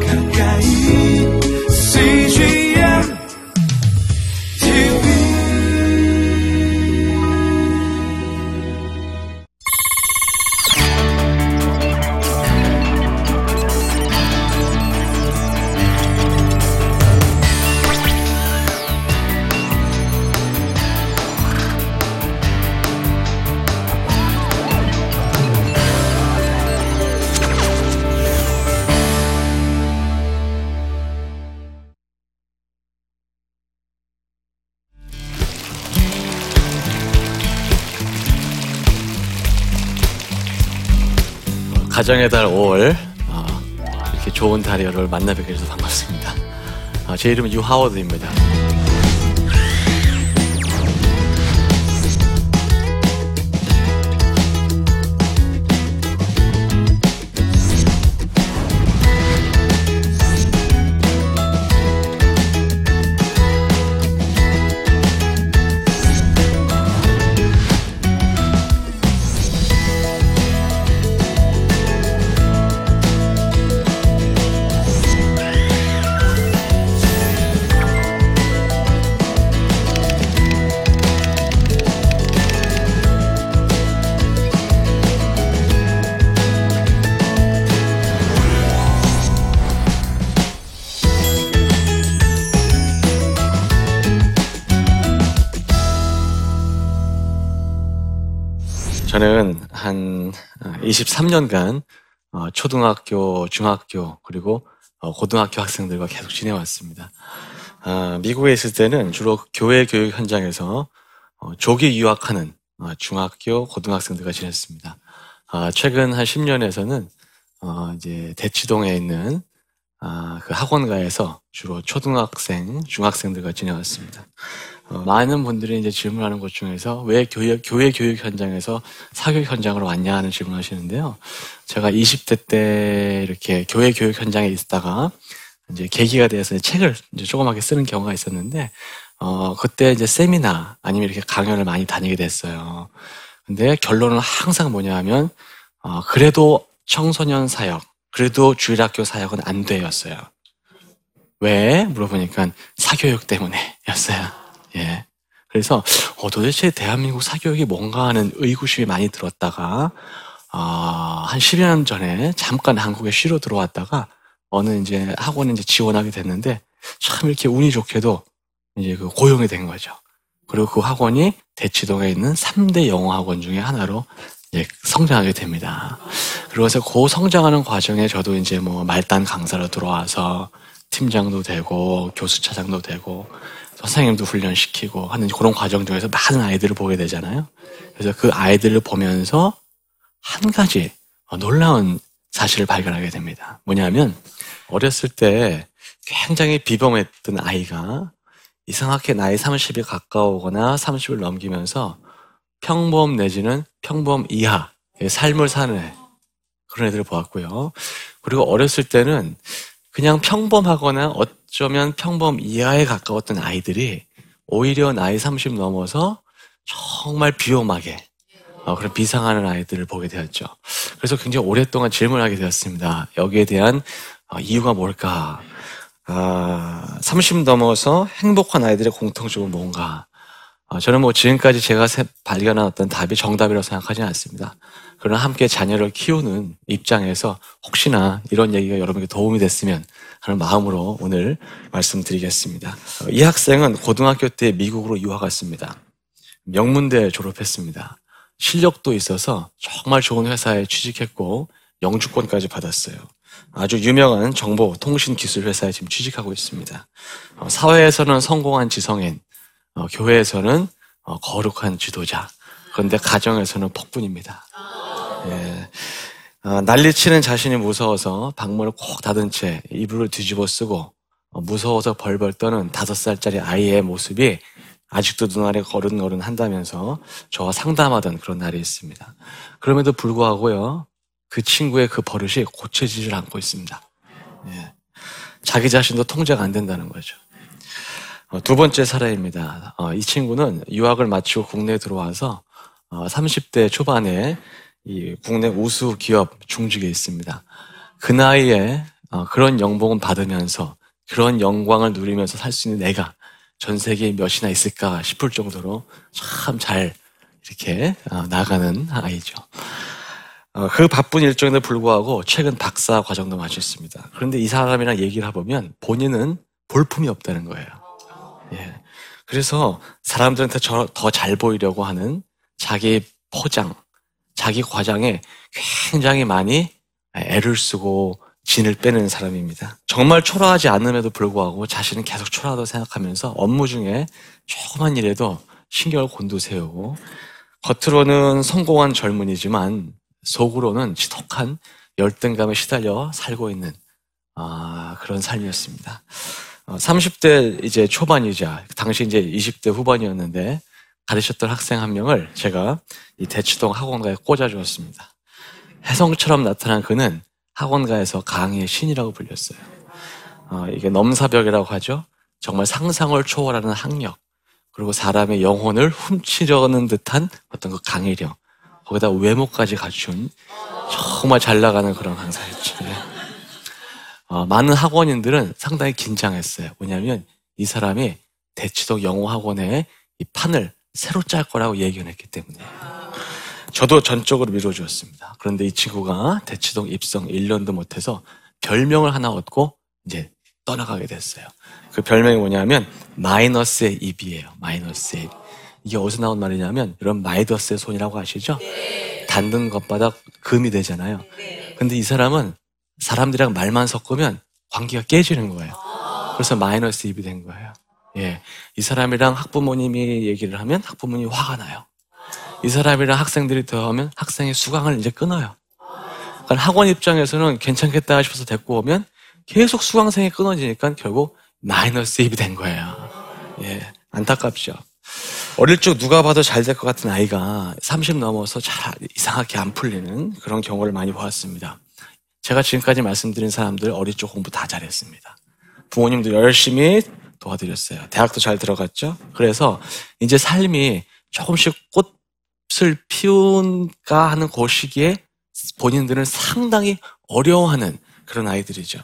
가까 가정의 달 5월 어, 이렇게 좋은 달에 여러분을 만나 뵙게 돼서 반갑습니다. 어, 제 이름은 유하워드입니다. 23년간 어, 초등학교, 중학교, 그리고 어, 고등학교 학생들과 계속 지내왔습니다. 아, 미국에 있을 때는 주로 교회 교육 현장에서 어, 조기 유학하는 어, 중학교, 고등학생들과 지냈습니다. 아, 최근 한 10년에서는 어, 이제 대치동에 있는 아, 그 학원가에서 주로 초등학생, 중학생들과 지내왔습니다. 어, 많은 분들이 이제 질문하는 것 중에서 왜 교회, 교회 교육 현장에서 사교육 현장으로 왔냐 하는 질문 하시는데요. 제가 20대 때 이렇게 교회 교육 현장에 있다가 이제 계기가 돼서 책을 이제 조그맣게 쓰는 경우가 있었는데, 어, 그때 이제 세미나 아니면 이렇게 강연을 많이 다니게 됐어요. 근데 결론은 항상 뭐냐 하면, 어, 그래도 청소년 사역, 그래도 주일학교 사역은 안 돼였어요. 왜? 물어보니까 사교육 때문에 였어요. 예. 그래서 어, 도대체 대한민국 사교육이 뭔가 하는 의구심이 많이 들었다가 아, 한 10여 년 전에 잠깐 한국에 쉬러 들어왔다가 어느 이제 학원에 이제 지원하게 됐는데 참 이렇게 운이 좋게도 이제 그 고용이 된 거죠. 그리고 그 학원이 대치동에 있는 3대 영어 학원 중에 하나로 이제 성장하게 됩니다. 그래서 그 성장하는 과정에 저도 이제 뭐 말단 강사로 들어와서 팀장도 되고 교수 차장도 되고 선생님도 훈련시키고 하는 그런 과정 중에서 많은 아이들을 보게 되잖아요. 그래서 그 아이들을 보면서 한 가지 놀라운 사실을 발견하게 됩니다. 뭐냐면 어렸을 때 굉장히 비범했던 아이가 이상하게 나이 30이 가까우거나 30을 넘기면서 평범 내지는 평범 이하의 삶을 사는 그런 애들을 보았고요. 그리고 어렸을 때는 그냥 평범하거나 어 쩌면 평범 이하에 가까웠던 아이들이 오히려 나이 30 넘어서 정말 비범하게 어, 그런 비상하는 아이들을 보게 되었죠. 그래서 굉장히 오랫동안 질문하게 되었습니다. 여기에 대한 어, 이유가 뭘까? 아, 30 넘어서 행복한 아이들의 공통점은 뭔가? 어, 저는 뭐 지금까지 제가 세- 발견한 어떤 답이 정답이라고 생각하지는 않습니다. 그러나 함께 자녀를 키우는 입장에서 혹시나 이런 얘기가 여러분에게 도움이 됐으면 하는 마음으로 오늘 말씀드리겠습니다. 어, 이 학생은 고등학교 때 미국으로 유학 갔습니다. 명문대 졸업했습니다. 실력도 있어서 정말 좋은 회사에 취직했고 영주권까지 받았어요. 아주 유명한 정보 통신 기술 회사에 지금 취직하고 있습니다. 어, 사회에서는 성공한 지성인, 어, 교회에서는 어, 거룩한 지도자. 그런데 가정에서는 폭군입니다. 예. 아, 난리치는 자신이 무서워서 방문을 꼭 닫은 채 이불을 뒤집어 쓰고 어, 무서워서 벌벌 떠는 다섯 살짜리 아이의 모습이 아직도 눈알에 거른거른 한다면서 저와 상담하던 그런 날이 있습니다. 그럼에도 불구하고요, 그 친구의 그 버릇이 고쳐지질 않고 있습니다. 예. 자기 자신도 통제가 안 된다는 거죠. 어, 두 번째 사례입니다. 어, 이 친구는 유학을 마치고 국내에 들어와서 어, 30대 초반에 이 국내 우수 기업 중직에 있습니다. 그 나이에 어, 그런 연봉을 받으면서 그런 영광을 누리면서 살 수 있는 내가 전 세계에 몇이나 있을까 싶을 정도로 참 잘 이렇게 어, 나가는 아이죠. 어, 그 바쁜 일정에도 불구하고 최근 박사 과정도 마쳤습니다. 그런데 이 사람이랑 얘기를 해보면 본인은 볼품이 없다는 거예요. 예. 그래서 사람들한테 더 잘 보이려고 하는 자기 포장, 자기 과장에 굉장히 많이 애를 쓰고 진을 빼는 사람입니다. 정말 초라하지 않음에도 불구하고 자신은 계속 초라하다고 생각하면서 업무 중에 조그만 일에도 신경을 곤두세우고 겉으로는 성공한 젊은이지만 속으로는 지독한 열등감에 시달려 살고 있는 아, 그런 삶이었습니다. 어, 30대 이제 초반이자 당시 이제 20대 후반이었는데 가르쳤던 학생 한 명을 제가 이 대치동 학원가에 꽂아주었습니다. 혜성처럼 나타난 그는 학원가에서 강의의 신이라고 불렸어요. 어, 이게 넘사벽이라고 하죠. 정말 상상을 초월하는 학력, 그리고 사람의 영혼을 훔치려는 듯한 어떤 그 강의력, 거기다 외모까지 갖춘 정말 잘 나가는 그런 강사였죠. 네. 어, 많은 학원인들은 상당히 긴장했어요. 왜냐하면 이 사람이 대치동 영어 학원에 이 판을 새로 짤 거라고 예견했기 때문에. 저도 전적으로 밀어주었습니다. 그런데 이 친구가 대치동 입성 1년도 못해서 별명을 하나 얻고 이제 떠나가게 됐어요. 그 별명이 뭐냐면 마이너스의 입이에요. 마이너스의 입. 이게 어디서 나온 말이냐면 이런 마이더스의 손이라고 아시죠? 닿는 것마다 금이 되잖아요. 근데 이 사람은 사람들이랑 말만 섞으면 관계가 깨지는 거예요. 그래서 마이너스 입이 된 거예요. 예. 이 사람이랑 학부모님이 얘기를 하면 학부모님이 화가 나요. 이 사람이랑 학생들이 더하면 학생의 수강을 이제 끊어요. 그러니까 학원 입장에서는 괜찮겠다 싶어서 데리고 오면 계속 수강생이 끊어지니까 결국 마이너스 입이 된 거예요. 예. 안타깝죠. 어릴 적 누가 봐도 잘 될 것 같은 아이가 30 넘어서 잘 이상하게 안 풀리는 그런 경우를 많이 보았습니다. 제가 지금까지 말씀드린 사람들 어릴 적 공부 다 잘했습니다. 부모님도 열심히 도와드렸어요. 대학도 잘 들어갔죠. 그래서 이제 삶이 조금씩 꽃을 피운가 하는 그 시기에 본인들은 상당히 어려워하는 그런 아이들이죠.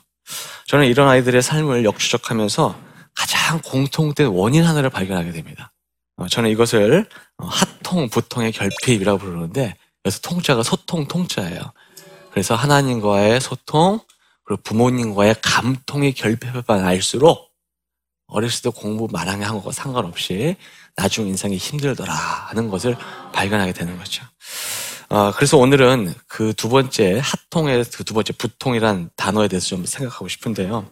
저는 이런 아이들의 삶을 역추적하면서 가장 공통된 원인 하나를 발견하게 됩니다. 어, 저는 이것을 어, 핫통, 부통의 결핍이라고 부르는데 그래서 통자가 소통, 통자예요. 그래서 하나님과의 소통, 그리고 부모님과의 감통이 결핍을 알수록 어렸을 때 공부 마랑에 한 것과 상관없이 나중 인생이 힘들더라 하는 것을 발견하게 되는 거죠. 어, 그래서 오늘은 그 두 번째 핫통의 그 두 번째 부통이란 단어에 대해서 좀 생각하고 싶은데요.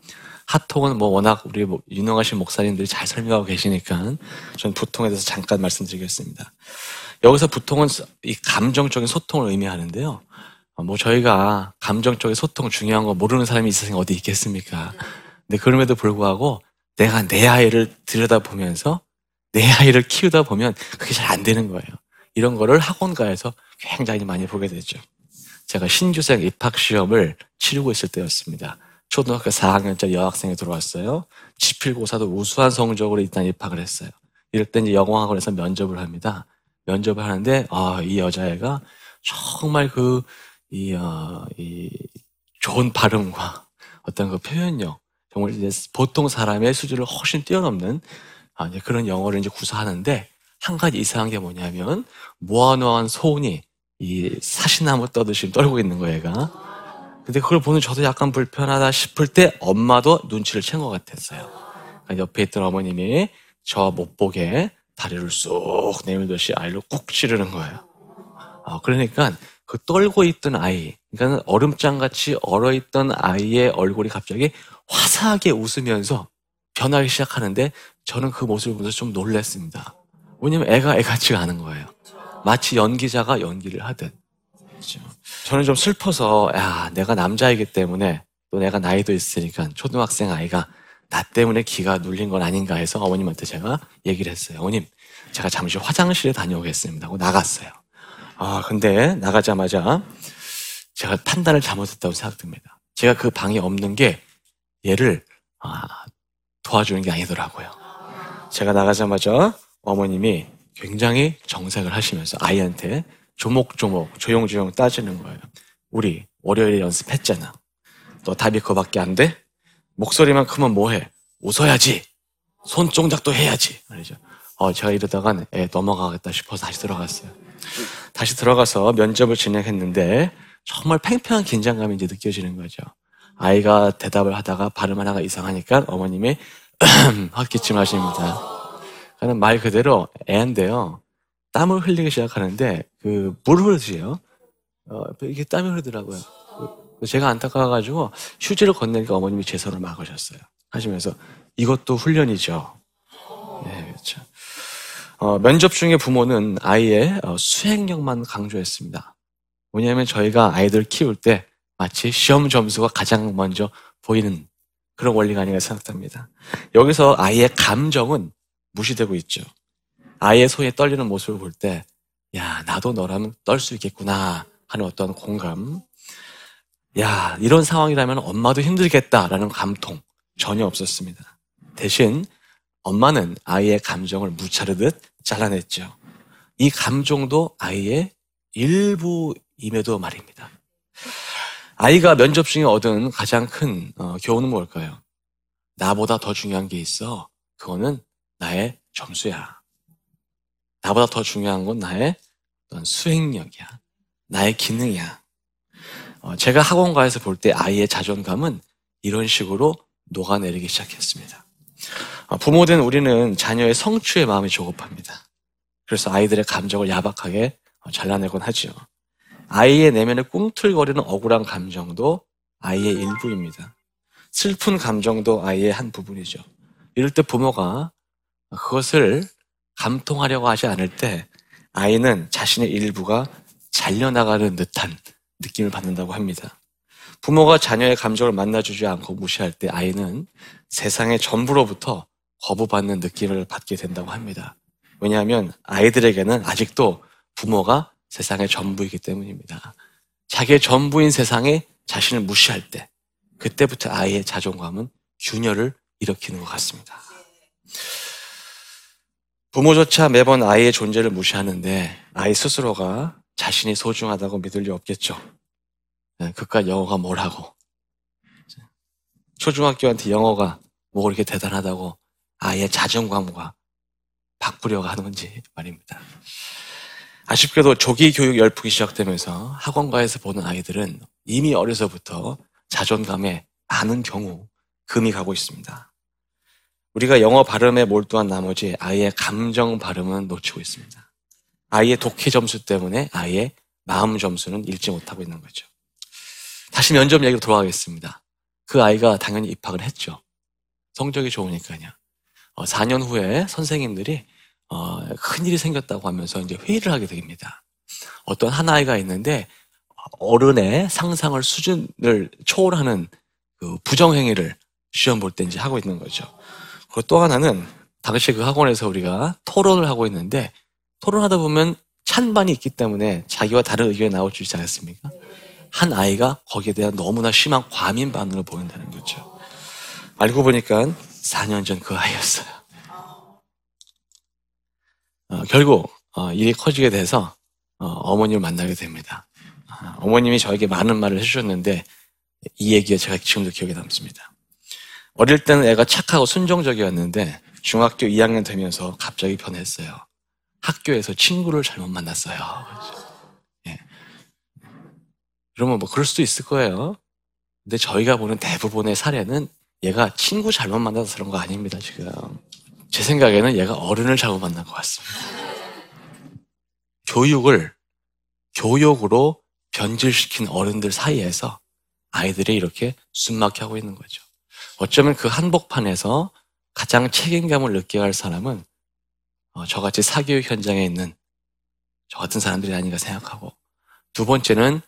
핫통은 뭐 워낙 우리 뭐 유능하신 목사님들이 잘 설명하고 계시니까 전 부통에 대해서 잠깐 말씀드리겠습니다. 여기서 부통은 이 감정적인 소통을 의미하는데요. 어, 뭐 저희가 감정적인 소통 중요한 거 모르는 사람이 이 세상에 어디 있겠습니까? 근데 그럼에도 불구하고 내가 내 아이를 들여다보면서 내 아이를 키우다 보면 그게 잘 안 되는 거예요. 이런 거를 학원가에서 굉장히 많이 보게 되죠. 제가 신규생 입학 시험을 치르고 있을 때였습니다. 초등학교 4학년짜리 여학생이 들어왔어요. 지필고사도 우수한 성적으로 일단 입학을 했어요. 이럴 때 이제 영어학원에서 면접을 합니다. 면접을 하는데 아, 이 여자애가 정말 그, 이, 어, 이 좋은 발음과 어떤 그 표현력, 정말 이제 보통 사람의 수준을 훨씬 뛰어넘는 아, 그런 영어를 이제 구사하는데 한 가지 이상한 게 뭐냐면 모아놓은 소은이 이 사시나무 떠듯이 떨고 있는 거예요, 얘가. 근데 그걸 보는 저도 약간 불편하다 싶을 때 엄마도 눈치를 챈 것 같았어요. 그러니까 옆에 있던 어머님이 저 못 보게 다리를 쑥 내밀듯이 아이를 꾹 찌르는 거예요. 아, 그러니까 그 떨고 있던 아이, 그러니까 얼음장 같이 얼어 있던 아이의 얼굴이 갑자기 화사하게 웃으면서 변하기 시작하는데 저는 그 모습을 보면서 좀 놀랐습니다. 왜냐면 애가 애 같지가 않은 거예요. 마치 연기자가 연기를 하듯. 그렇죠. 저는 좀 슬퍼서 야 내가 남자이기 때문에 또 내가 나이도 있으니까 초등학생 아이가 나 때문에 기가 눌린 건 아닌가 해서 어머님한테 제가 얘기를 했어요. 어머님 제가 잠시 화장실에 다녀오겠습니다 하고 나갔어요. 아 근데 나가자마자 제가 판단을 잘못했다고 생각됩니다. 제가 그 방에 없는 게 얘를 아, 도와주는 게 아니더라고요. 제가 나가자마자 어머님이 굉장히 정색을 하시면서 아이한테 조목조목 조용조용 따지는 거예요. 우리 월요일에 연습했잖아. 너 답이 그거밖에 안 돼? 목소리만 크면 뭐해? 웃어야지. 손동작도 해야지. 말이죠. 어, 제가 이러다간 애 넘어가겠다 싶어서 다시 들어갔어요. 다시 들어가서 면접을 진행했는데 정말 팽팽한 긴장감이 이제 느껴지는 거죠. 아이가 대답을 하다가 발음 하나가 이상하니까 어머님이 헛기침 하십니다. 저는 말 그대로 애인데요. 땀을 흘리기 시작하는데 그 물 흐르지요. 어, 이게 땀이 흐르더라고요. 그 제가 안타까워가지고 휴지를 건네니까 어머님이 제 손을 막으셨어요. 하시면서 이것도 훈련이죠. 네, 그렇죠. 어, 면접 중에 부모는 아이의 어, 수행력만 강조했습니다. 뭐냐면 저희가 아이들 키울 때 마치 시험 점수가 가장 먼저 보이는 그런 원리가 아닌가 생각됩니다. 여기서 아이의 감정은 무시되고 있죠. 아이의 손이 떨리는 모습을 볼 때, 야, 나도 너라면 떨 수 있겠구나 하는 어떤 공감. 야, 이런 상황이라면 엄마도 힘들겠다라는 감통 전혀 없었습니다. 대신 엄마는 아이의 감정을 무차르듯 잘라냈죠. 이 감정도 아이의 일부임에도 말입니다. 아이가 면접 중에 얻은 가장 큰 어, 교훈은 뭘까요? 나보다 더 중요한 게 있어. 그거는 나의 점수야. 나보다 더 중요한 건 나의 수행력이야. 나의 기능이야. 어, 제가 학원가에서 볼 때 아이의 자존감은 이런 식으로 녹아내리기 시작했습니다. 어, 부모된 우리는 자녀의 성취의 마음이 조급합니다. 그래서 아이들의 감정을 야박하게 어, 잘라내곤 하지요. 아이의 내면에 꿈틀거리는 억울한 감정도 아이의 일부입니다. 슬픈 감정도 아이의 한 부분이죠. 이럴 때 부모가 그것을 감통하려고 하지 않을 때 아이는 자신의 일부가 잘려나가는 듯한 느낌을 받는다고 합니다. 부모가 자녀의 감정을 만나주지 않고 무시할 때 아이는 세상의 전부로부터 거부받는 느낌을 받게 된다고 합니다. 왜냐하면 아이들에게는 아직도 부모가 세상의 전부이기 때문입니다. 자기의 전부인 세상에 자신을 무시할 때, 그때부터 아이의 자존감은 균열을 일으키는 것 같습니다. 부모조차 매번 아이의 존재를 무시하는데 아이 스스로가 자신이 소중하다고 믿을 리 없겠죠. 네, 그깟 영어가 뭐라고. 초중학교한테 영어가 뭐 그렇게 대단하다고 아이의 자존감과 바꾸려고 하는지 말입니다. 아쉽게도 조기 교육 열풍이 시작되면서 학원가에서 보는 아이들은 이미 어려서부터 자존감에 많은 경우 금이 가고 있습니다. 우리가 영어 발음에 몰두한 나머지 아이의 감정 발음은 놓치고 있습니다. 아이의 독해 점수 때문에 아이의 마음 점수는 읽지 못하고 있는 거죠. 다시 면접 얘기로 돌아가겠습니다. 그 아이가 당연히 입학을 했죠. 성적이 좋으니까요. 어, 4년 후에 선생님들이 어, 큰일이 생겼다고 하면서 이제 회의를 하게 됩니다. 어떤 한 아이가 있는데 어른의 상상을 수준을 초월하는 그 부정행위를 시험 볼 때 이제 하고 있는 거죠. 그리고 또 하나는 당시 그 학원에서 우리가 토론을 하고 있는데 토론하다 보면 찬반이 있기 때문에 자기와 다른 의견이 나올 수 있지 않습니까? 한 아이가 거기에 대한 너무나 심한 과민 반응을 보인다는 거죠. 알고 보니까 4년 전 그 아이였어요. 어, 결국 어, 일이 커지게 돼서 어, 머님을 만나게 됩니다. 어, 머님이 저에게 많은 말을 해주셨는데 이 얘기가 제가 지금도 기억에 남습니다. 어릴 때는 애가 착하고 순종적이었는데 중학교 2학년 되면서 갑자기 변했어요. 학교에서 친구를 잘못 만났어요. 예. 그러면 뭐 그럴 수도 있을 거예요. 근데 저희가 보는 대부분의 사례는 얘가 친구 잘못 만나서 그런 거 아닙니다, 지금. 제 생각에는 얘가 어른을 잘못 만난 것 같습니다. 교육을 교육으로 변질시킨 어른들 사이에서 아이들이 이렇게 숨막혀 하고 있는 거죠. 어쩌면 그 한복판에서 가장 책임감을 느껴야 할 사람은 어, 저같이 사교육 현장에 있는 저 같은 사람들이 아닌가 생각하고 두 번째는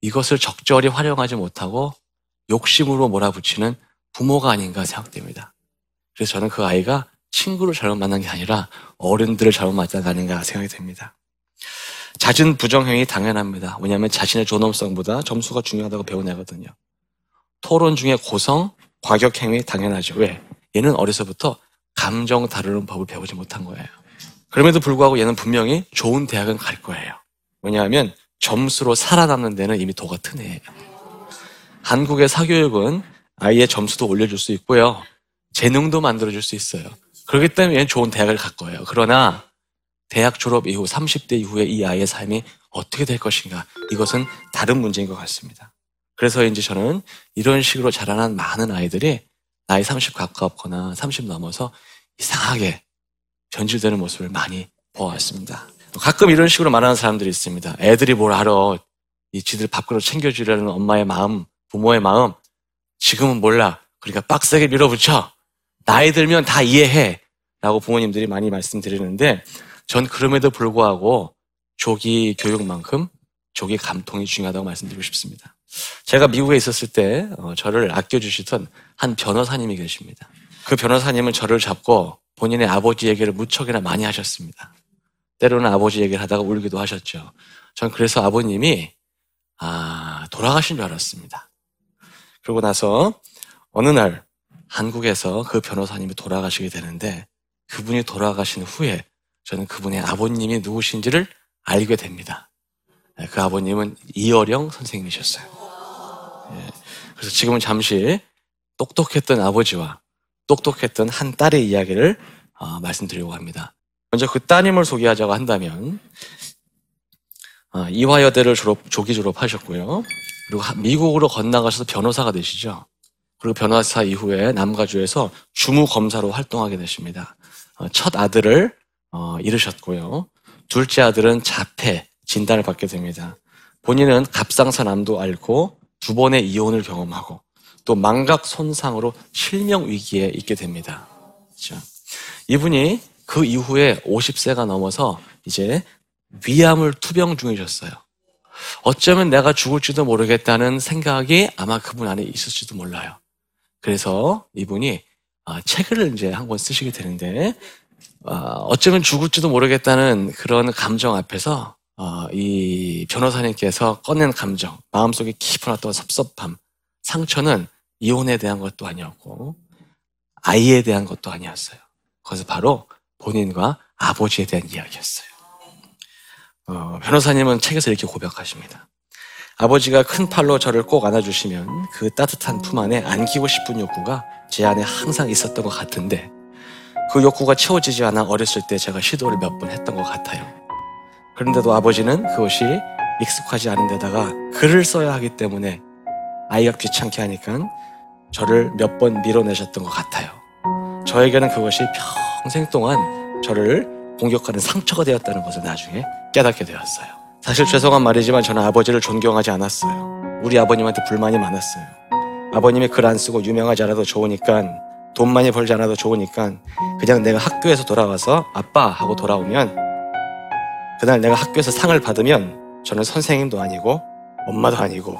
이것을 적절히 활용하지 못하고 욕심으로 몰아붙이는 부모가 아닌가 생각됩니다. 그래서 저는 그 아이가 친구를 잘못 만난 게 아니라 어른들을 잘못 만난 게 아닌가 생각이 됩니다. 잦은 부정행위 당연합니다. 왜냐하면 자신의 존엄성보다 점수가 중요하다고 배워내거든요. 토론 중에 고성, 과격행위 당연하죠. 왜? 얘는 어려서부터 감정 다루는 법을 배우지 못한 거예요. 그럼에도 불구하고 얘는 분명히 좋은 대학은 갈 거예요. 왜냐하면 점수로 살아남는 데는 이미 도가 트네. 한국의 사교육은 아이의 점수도 올려줄 수 있고요. 재능도 만들어줄 수 있어요. 그렇기 때문에 얘는 좋은 대학을 갈 거예요. 그러나 대학 졸업 이후 30대 이후에 이 아이의 삶이 어떻게 될 것인가 이것은 다른 문제인 것 같습니다. 그래서 이제 저는 이런 식으로 자라난 많은 아이들이 나이 30 가깝거나 30 넘어서 이상하게 변질되는 모습을 많이 보았습니다. 가끔 이런 식으로 말하는 사람들이 있습니다. 애들이 뭘 알아. 이 지들 밥그릇 챙겨주려는 엄마의 마음, 부모의 마음, 지금은 몰라. 그러니까 빡세게 밀어붙여. 나이 들면 다 이해해. 라고 부모님들이 많이 말씀드리는데, 전 그럼에도 불구하고 조기 교육만큼 조기 감통이 중요하다고 말씀드리고 싶습니다. 제가 미국에 있었을 때 어, 저를 아껴주시던 한 변호사님이 계십니다. 그 변호사님은 저를 잡고 본인의 아버지 얘기를 무척이나 많이 하셨습니다. 때로는 아버지 얘기를 하다가 울기도 하셨죠. 전 그래서 아버님이 아 돌아가신 줄 알았습니다. 그러고 나서 어느 날 한국에서 그 변호사님이 돌아가시게 되는데 그분이 돌아가신 후에 저는 그분의 아버님이 누구신지를 알게 됩니다. 네, 그 아버님은 이어령 선생님이셨어요. 예, 그래서 지금은 잠시 똑똑했던 아버지와 똑똑했던 한 딸의 이야기를 어, 말씀드리려고 합니다. 먼저 그 따님을 소개하자고 한다면 어, 이화여대를 졸업, 조기 졸업하셨고요. 그리고 미국으로 건너가셔서 변호사가 되시죠. 그리고 변호사 이후에 남가주에서 주무 검사로 활동하게 되십니다. 어, 첫 아들을 어, 잃으셨고요. 둘째 아들은 자폐 진단을 받게 됩니다. 본인은 갑상선암도 앓고 두 번의 이혼을 경험하고 또 망각 손상으로 실명 위기에 있게 됩니다. 그렇죠? 이분이 그 이후에 50세가 넘어서 이제 위암을 투병 중이셨어요. 어쩌면 내가 죽을지도 모르겠다는 생각이 아마 그분 안에 있을지도 몰라요. 그래서 이분이 아, 책을 이제 한 권 쓰시게 되는데 아, 어쩌면 죽을지도 모르겠다는 그런 감정 앞에서 어, 이 변호사님께서 꺼낸 감정, 마음속에 깊은 어떤 섭섭함, 상처는 이혼에 대한 것도 아니었고 아이에 대한 것도 아니었어요. 그것은 바로 본인과 아버지에 대한 이야기였어요. 어, 변호사님은 책에서 이렇게 고백하십니다. 아버지가 큰 팔로 저를 꼭 안아주시면 그 따뜻한 품 안에 안기고 싶은 욕구가 제 안에 항상 있었던 것 같은데 그 욕구가 채워지지 않아 어렸을 때 제가 시도를 몇 번 했던 것 같아요. 그런데도 아버지는 그것이 익숙하지 않은 데다가 글을 써야 하기 때문에 아이가 귀찮게 하니까 저를 몇 번 밀어내셨던 것 같아요. 저에게는 그것이 평생 동안 저를 공격하는 상처가 되었다는 것을 나중에 깨닫게 되었어요. 사실 죄송한 말이지만 저는 아버지를 존경하지 않았어요. 우리 아버님한테 불만이 많았어요. 아버님이 글 안 쓰고 유명하지 않아도 좋으니까 돈 많이 벌지 않아도 좋으니까 그냥 내가 학교에서 돌아와서 아빠 하고 돌아오면 그날 내가 학교에서 상을 받으면 저는 선생님도 아니고 엄마도 아니고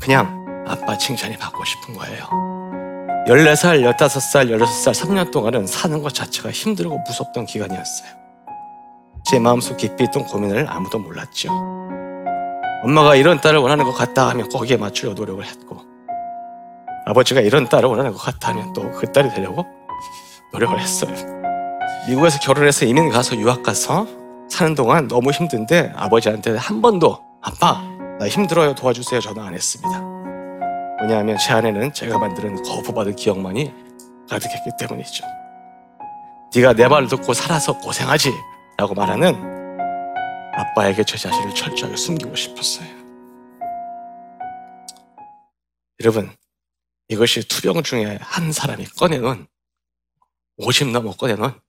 그냥 아빠 칭찬이 받고 싶은 거예요. 14살, 15살, 16살, 3년 동안은 사는 것 자체가 힘들고 무섭던 기간이었어요. 제 마음속 깊이 있던 고민을 아무도 몰랐죠. 엄마가 이런 딸을 원하는 것 같다 하면 거기에 맞추려 노력을 했고, 아버지가 이런 딸을 원하는 것 같다 하면 또 그 딸이 되려고 노력을 했어요. 미국에서 결혼해서 이민 가서 유학 가서 사는 동안 너무 힘든데 아버지한테 한 번도 아빠 나 힘들어요 도와주세요 전화 안 했습니다. 왜냐하면 제 안에는 제가 만드는 거부받은 기억만이 가득했기 때문이죠. 네가 내 말 듣고 살아서 고생하지 라고 말하는 아빠에게 제 자신을 철저하게 숨기고 싶었어요. 여러분 이것이 투병 중에 한 사람이 꺼내놓은 50 넘어 꺼내놓은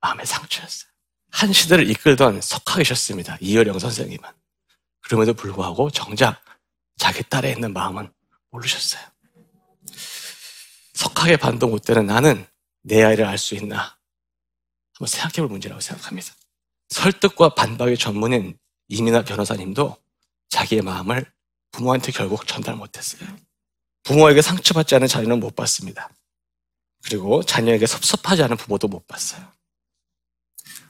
마음의 상처였어요. 한 시대를 이끌던 석하 계셨습니다. 이여령 선생님은. 그럼에도 불구하고 정작 자기 딸에 있는 마음은 모르셨어요. 석학의 반도 못 되는 나는 내 아이를 알 수 있나? 한번 생각해 볼 문제라고 생각합니다. 설득과 반박의 전문인 이민아 변호사님도 자기의 마음을 부모한테 결국 전달 못했어요. 부모에게 상처받지 않은 자녀는 못 봤습니다. 그리고 자녀에게 섭섭하지 않은 부모도 못 봤어요.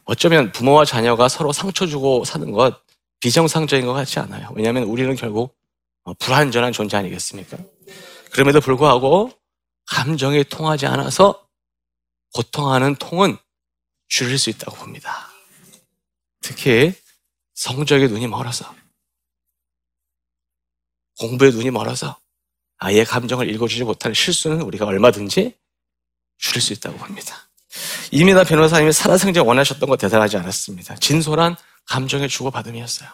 어쩌면 부모와 자녀가 서로 상처 주고 사는 것 비정상적인 것 같지 않아요. 왜냐하면 우리는 결국 어, 불완전한 존재 아니겠습니까? 그럼에도 불구하고 감정이 통하지 않아서 고통하는 통은 줄일 수 있다고 봅니다. 특히 성적에 눈이 멀어서 공부에 눈이 멀어서 아이의 감정을 읽어주지 못하는 실수는 우리가 얼마든지 줄일 수 있다고 봅니다. 이민아 변호사님이 살아생전 원하셨던 거 대단하지 않았습니다. 진솔한 감정의 주고받음이었어요.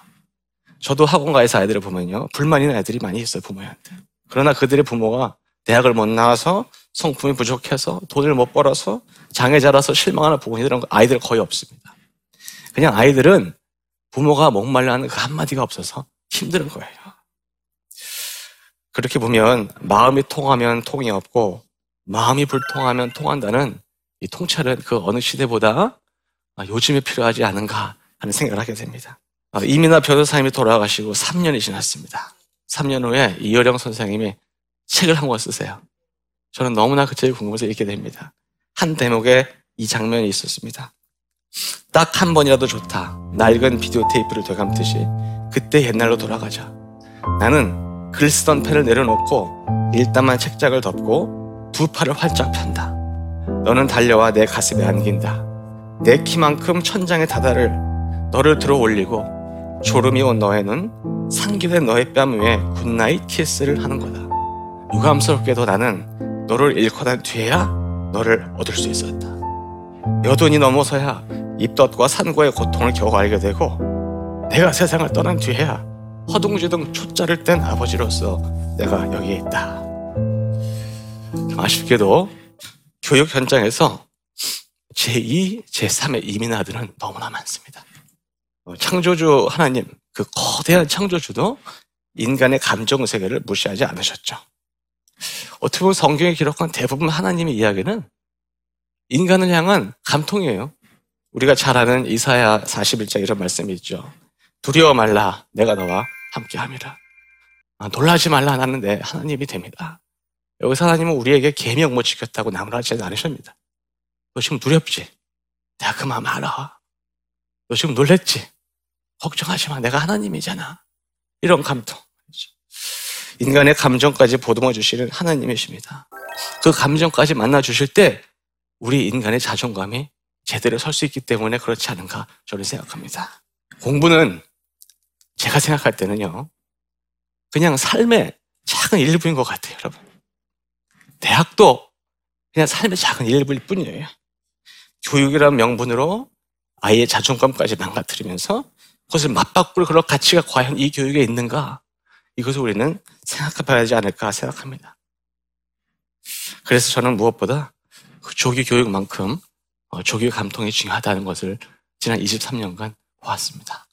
저도 학원가에서 아이들을 보면요. 불만 있는 아이들이 많이 있어요, 부모한테. 그러나 그들의 부모가 대학을 못 나와서 성품이 부족해서 돈을 못 벌어서 장애 자라서 실망하는 부모님들은 아이들 거의 없습니다. 그냥 아이들은 부모가 목말라 하는 그 한마디가 없어서 힘든 거예요. 그렇게 보면 마음이 통하면 통이 없고 마음이 불통하면 통한다는 이 통찰은 그 어느 시대보다 요즘에 필요하지 않은가 하는 생각을 하게 됩니다. 아, 이민아 변호사님이 돌아가시고 3년이 지났습니다. 3년 후에 이효령 선생님이 책을 한 권 쓰세요. 저는 너무나 그 책이 궁금해서 읽게 됩니다. 한 대목에 이 장면이 있었습니다. 딱 한 번이라도 좋다. 낡은 비디오 테이프를 되감듯이 그때 옛날로 돌아가자. 나는 글 쓰던 펜을 내려놓고 읽다 만 책장을 덮고 두 팔을 활짝 편다. 너는 달려와 내 가슴에 안긴다. 내 키만큼 천장에 다다를 너를 들어 올리고 졸음이 온 너의 눈 상기된 너의 뺨 위에 good night 키스를 하는 거다. 유감스럽게도 나는 너를 잃고 난 뒤에야 너를 얻을 수 있었다. 여돈이 넘어서야 입덧과 산고의 고통을 겨우 알게 되고 내가 세상을 떠난 뒤에야 허둥지둥 초짜를 뗀 아버지로서 내가 여기에 있다. 아쉽게도 교육 현장에서 제2, 제3의 이민 아들은 너무나 많습니다. 어, 창조주 하나님, 그 거대한 창조주도 인간의 감정 세계를 무시하지 않으셨죠. 어떻게 보면 성경에 기록한 대부분 하나님의 이야기는 인간을 향한 감통이에요. 우리가 잘 아는 이사야 41장 이런 말씀이 있죠. 두려워 말라, 내가 너와 함께 함이라. 아, 놀라지 말라, 내 하나님이 됩니다. 여기서 하나님은 우리에게 계명 못 지켰다고 나무라지 않으십니다. 너 지금 두렵지? 내가 그 마음 알아. 너 지금 놀랬지? 걱정하지 마. 내가 하나님이잖아. 이런 감통. 인간의 감정까지 보듬어 주시는 하나님이십니다. 그 감정까지 만나 주실 때 우리 인간의 자존감이 제대로 설 수 있기 때문에 그렇지 않은가 저는 생각합니다. 공부는 제가 생각할 때는요. 그냥 삶의 작은 일부인 것 같아요, 여러분. 대학도 그냥 삶의 작은 일부일 뿐이에요. 교육이라는 명분으로 아이의 자존감까지 망가뜨리면서 그것을 맞바꿀 그런 가치가 과연 이 교육에 있는가? 이것을 우리는 생각해봐야 하지 않을까 생각합니다. 그래서 저는 무엇보다 그 조기 교육만큼 어, 조기 감통이 중요하다는 것을 지난 23년간 보았습니다.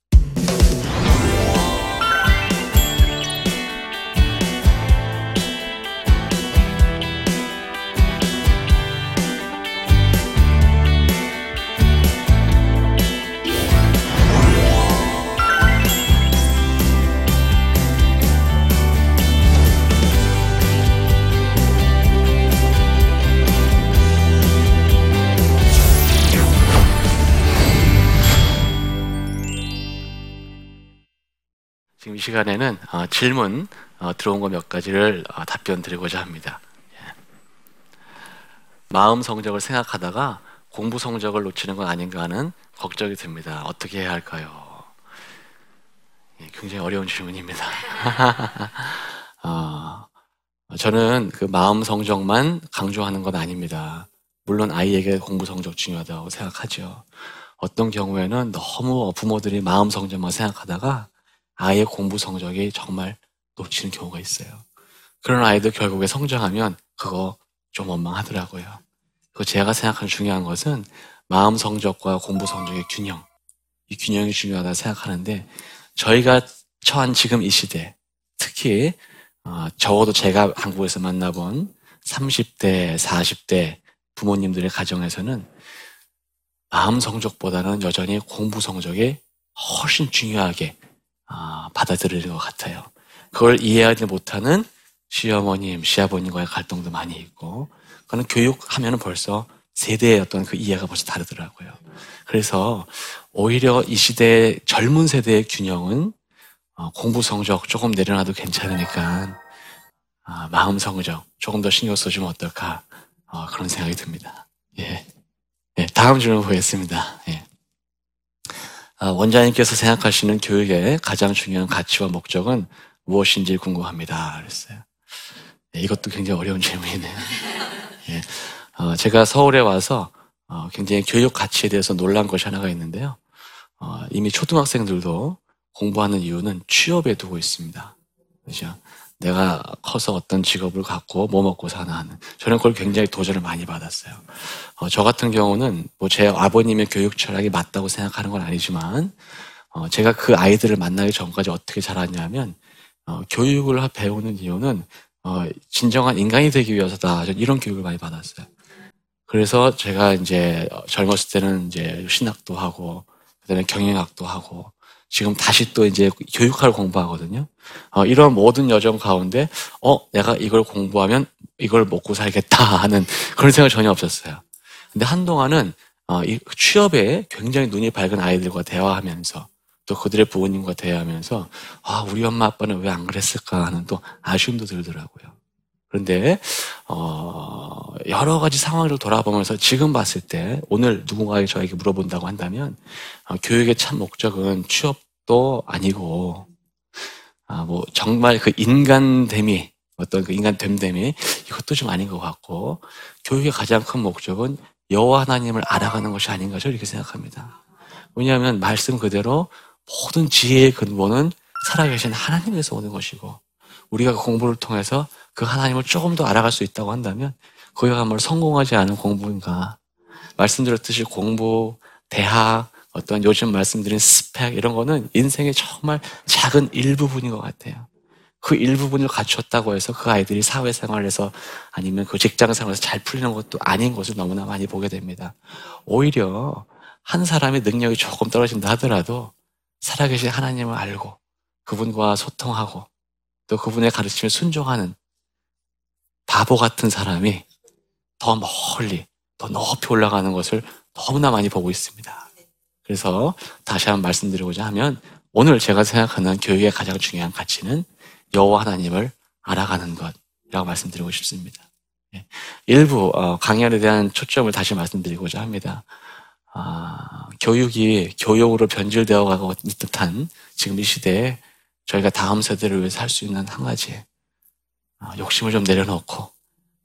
지금 이 시간에는 어, 질문 어, 들어온 거 몇 가지를 어, 답변 드리고자 합니다. 예. 마음 성적을 생각하다가 공부 성적을 놓치는 건 아닌가 하는 걱정이 듭니다. 어떻게 해야 할까요? 예, 굉장히 어려운 질문입니다. 어, 저는 그 마음 성적만 강조하는 건 아닙니다. 물론 아이에게 공부 성적 중요하다고 생각하죠. 어떤 경우에는 너무 부모들이 마음 성적만 생각하다가 아이의 공부 성적이 정말 놓치는 경우가 있어요. 그런 아이도 결국에 성장하면 그거 좀 원망하더라고요. 그 제가 생각하는 중요한 것은 마음 성적과 공부 성적의 균형. 이 균형이 중요하다 생각하는데 저희가 처한 지금 이 시대, 특히 어, 적어도 제가 한국에서 만나본 30대, 40대 부모님들의 가정에서는 마음 성적보다는 여전히 공부 성적이 훨씬 중요하게 아, 받아들이는 것 같아요. 그걸 이해하지 못하는 시어머님, 시아버님과의 갈등도 많이 있고, 그는 교육하면 벌써 세대의 어떤 그 이해가 벌써 다르더라고요. 그래서 오히려 이 시대의 젊은 세대의 균형은 어, 공부 성적 조금 내려놔도 괜찮으니까 아, 마음 성적 조금 더 신경 써주면 어떨까 어, 그런 생각이 듭니다. 예. 예, 다음 질문 보겠습니다. 예. 아, 원장님께서 생각하시는 교육의 가장 중요한 가치와 목적은 무엇인지 궁금합니다. 그랬어요. 예, 이것도 굉장히 어려운 질문이네요. 예. 어, 제가 서울에 와서 어, 굉장히 교육 가치에 대해서 놀란 것이 하나가 있는데요. 어, 이미 초등학생들도 공부하는 이유는 취업에 두고 있습니다. 그죠? 내가 커서 어떤 직업을 갖고 뭐 먹고 사나 하는 저는 그걸 굉장히 도전을 많이 받았어요. 어, 저 같은 경우는 뭐 제 아버님의 교육 철학이 맞다고 생각하는 건 아니지만 어, 제가 그 아이들을 만나기 전까지 어떻게 자랐냐면 어, 교육을 배우는 이유는 어, 진정한 인간이 되기 위해서다. 이런 교육을 많이 받았어요. 그래서 제가 이제 젊었을 때는 이제 신학도 하고 그다음에 경영학도 하고 지금 다시 또 이제 교육학을 공부하거든요. 어, 이런 모든 여정 가운데 어 내가 이걸 공부하면 이걸 먹고 살겠다 하는 그런 생각 전혀 없었어요. 근데 한동안은 어, 이 취업에 굉장히 눈이 밝은 아이들과 대화하면서 또 그들의 부모님과 대화하면서 아 우리 엄마 아빠는 왜 안 그랬을까 하는 또 아쉬움도 들더라고요. 그런데 어, 여러 가지 상황을 돌아보면서 지금 봤을 때 오늘 누군가에게 저에게 물어본다고 한다면 어, 교육의 참 목적은 취업도 아니고 아, 뭐 정말 그 인간됨이 어떤 그 인간 됨됨이 이것도 좀 아닌 것 같고 교육의 가장 큰 목적은 여호와 하나님을 알아가는 것이 아닌가 저 이렇게 생각합니다. 왜냐하면 말씀 그대로 모든 지혜의 근본은 살아계신 하나님에서 오는 것이고 우리가 그 공부를 통해서 그 하나님을 조금 더 알아갈 수 있다고 한다면 정말 성공하지 않은 공부인가 말씀드렸듯이 공부, 대학, 어떤 요즘 말씀드린 스펙 이런 거는 인생의 정말 작은 일부분인 것 같아요. 그 일부분을 갖췄다고 해서 그 아이들이 사회생활에서 아니면 그 직장생활에서 잘 풀리는 것도 아닌 것을 너무나 많이 보게 됩니다. 오히려 한 사람의 능력이 조금 떨어진다 하더라도 살아계신 하나님을 알고 그분과 소통하고 또 그분의 가르침에 순종하는 바보 같은 사람이 더 멀리, 더 높이 올라가는 것을 너무나 많이 보고 있습니다. 그래서 다시 한번 말씀드리고자 하면 오늘 제가 생각하는 교육의 가장 중요한 가치는 여호와 하나님을 알아가는 것이라고 말씀드리고 싶습니다. 예. 일부 어, 강연에 대한 초점을 다시 말씀드리고자 합니다. 아, 교육이 교육으로 변질되어 가고 있는 듯한 지금 이 시대에 저희가 다음 세대를 위해서 할 수 있는 한 가지 어, 욕심을 좀 내려놓고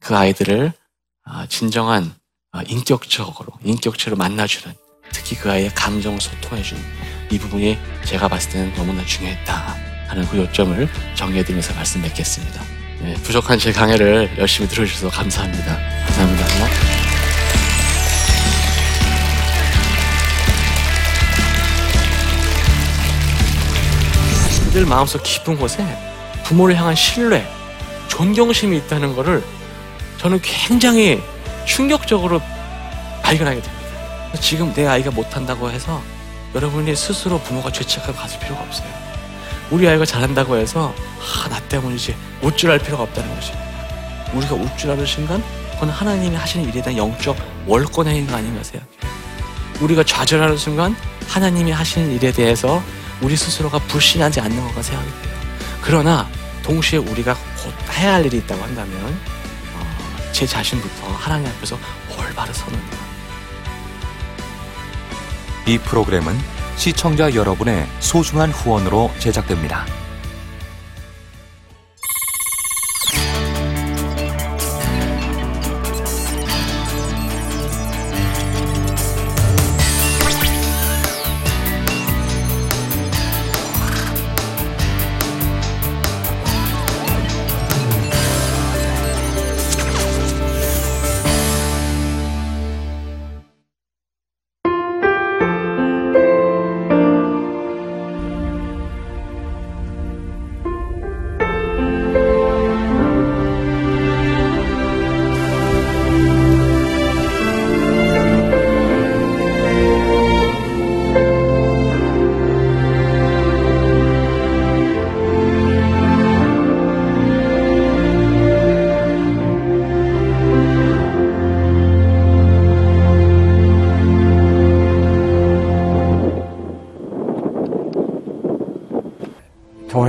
그 아이들을 어, 진정한 인격적으로 인격체로 만나주는 특히 그 아이의 감정을 소통해주는 이 부분이 제가 봤을 때는 너무나 중요했다 하는 그 요점을 정리해드리면서 말씀 맺겠습니다. 네, 부족한 제 강의를 열심히 들어주셔서 감사합니다. 감사합니다. 그들 마음속 깊은 곳에 부모를 향한 신뢰, 존경심이 있다는 것을 저는 굉장히 충격적으로 발견하게 됩니다. 지금 내 아이가 못한다고 해서 여러분이 스스로 부모가 죄책하고 가질 필요가 없어요. 우리 아이가 잘한다고 해서 아, 나 때문이지 우쭐할 필요가 없다는 것입니다. 우리가 우쭐하는 순간 그건 하나님이 하시는 일에 대한 영적 월권의 행위가 아닌가 생각해요. 우리가 좌절하는 순간 하나님이 하시는 일에 대해서 우리 스스로가 불신하지 않는 것과 생각이 돼요. 그러나 동시에 우리가 곧 해야 할 일이 있다고 한다면 어, 제 자신부터 하나님 앞에서 올바로 서는 것. 이 프로그램은 시청자 여러분의 소중한 후원으로 제작됩니다.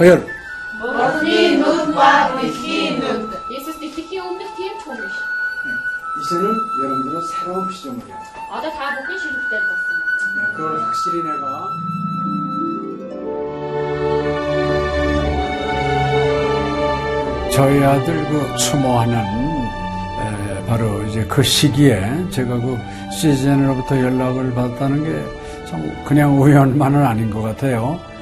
허혈. 네. 이제는 여러분들은 새로운 시점을 해요. 아, 다 먹기 싫을 때 봤어. 그걸 확실히 내가 저희 아들 그 추모하는 에, 바로 이제 그 시기에 제가 그 시즌으로부터 연락을 받았다는 게 참 그냥 우연만은 아닌 것 같아요.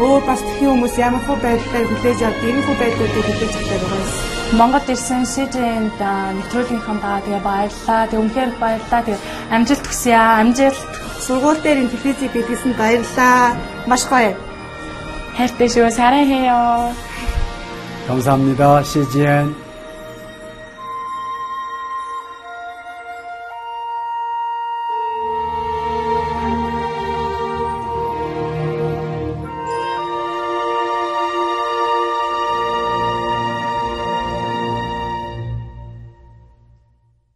өөр бас тхэн хүмүүс ямар хөө байдлаар хүлээж авд ийм хөө байдлуудыг хүлээж авдаг байгаа юм. Монгол ирсэн СЖН-д нэвтрүүлгийнхаа даа тэгээ баярлаа. Тэг үнхээр баярлаа. Тэг амжилт хүсье аа. Амжилт. Сургууль дээр ин телевизийг бидлсэн баярлаа. Маш гоё. хайртай шүү. 사랑해요. 감사합니다. CGN.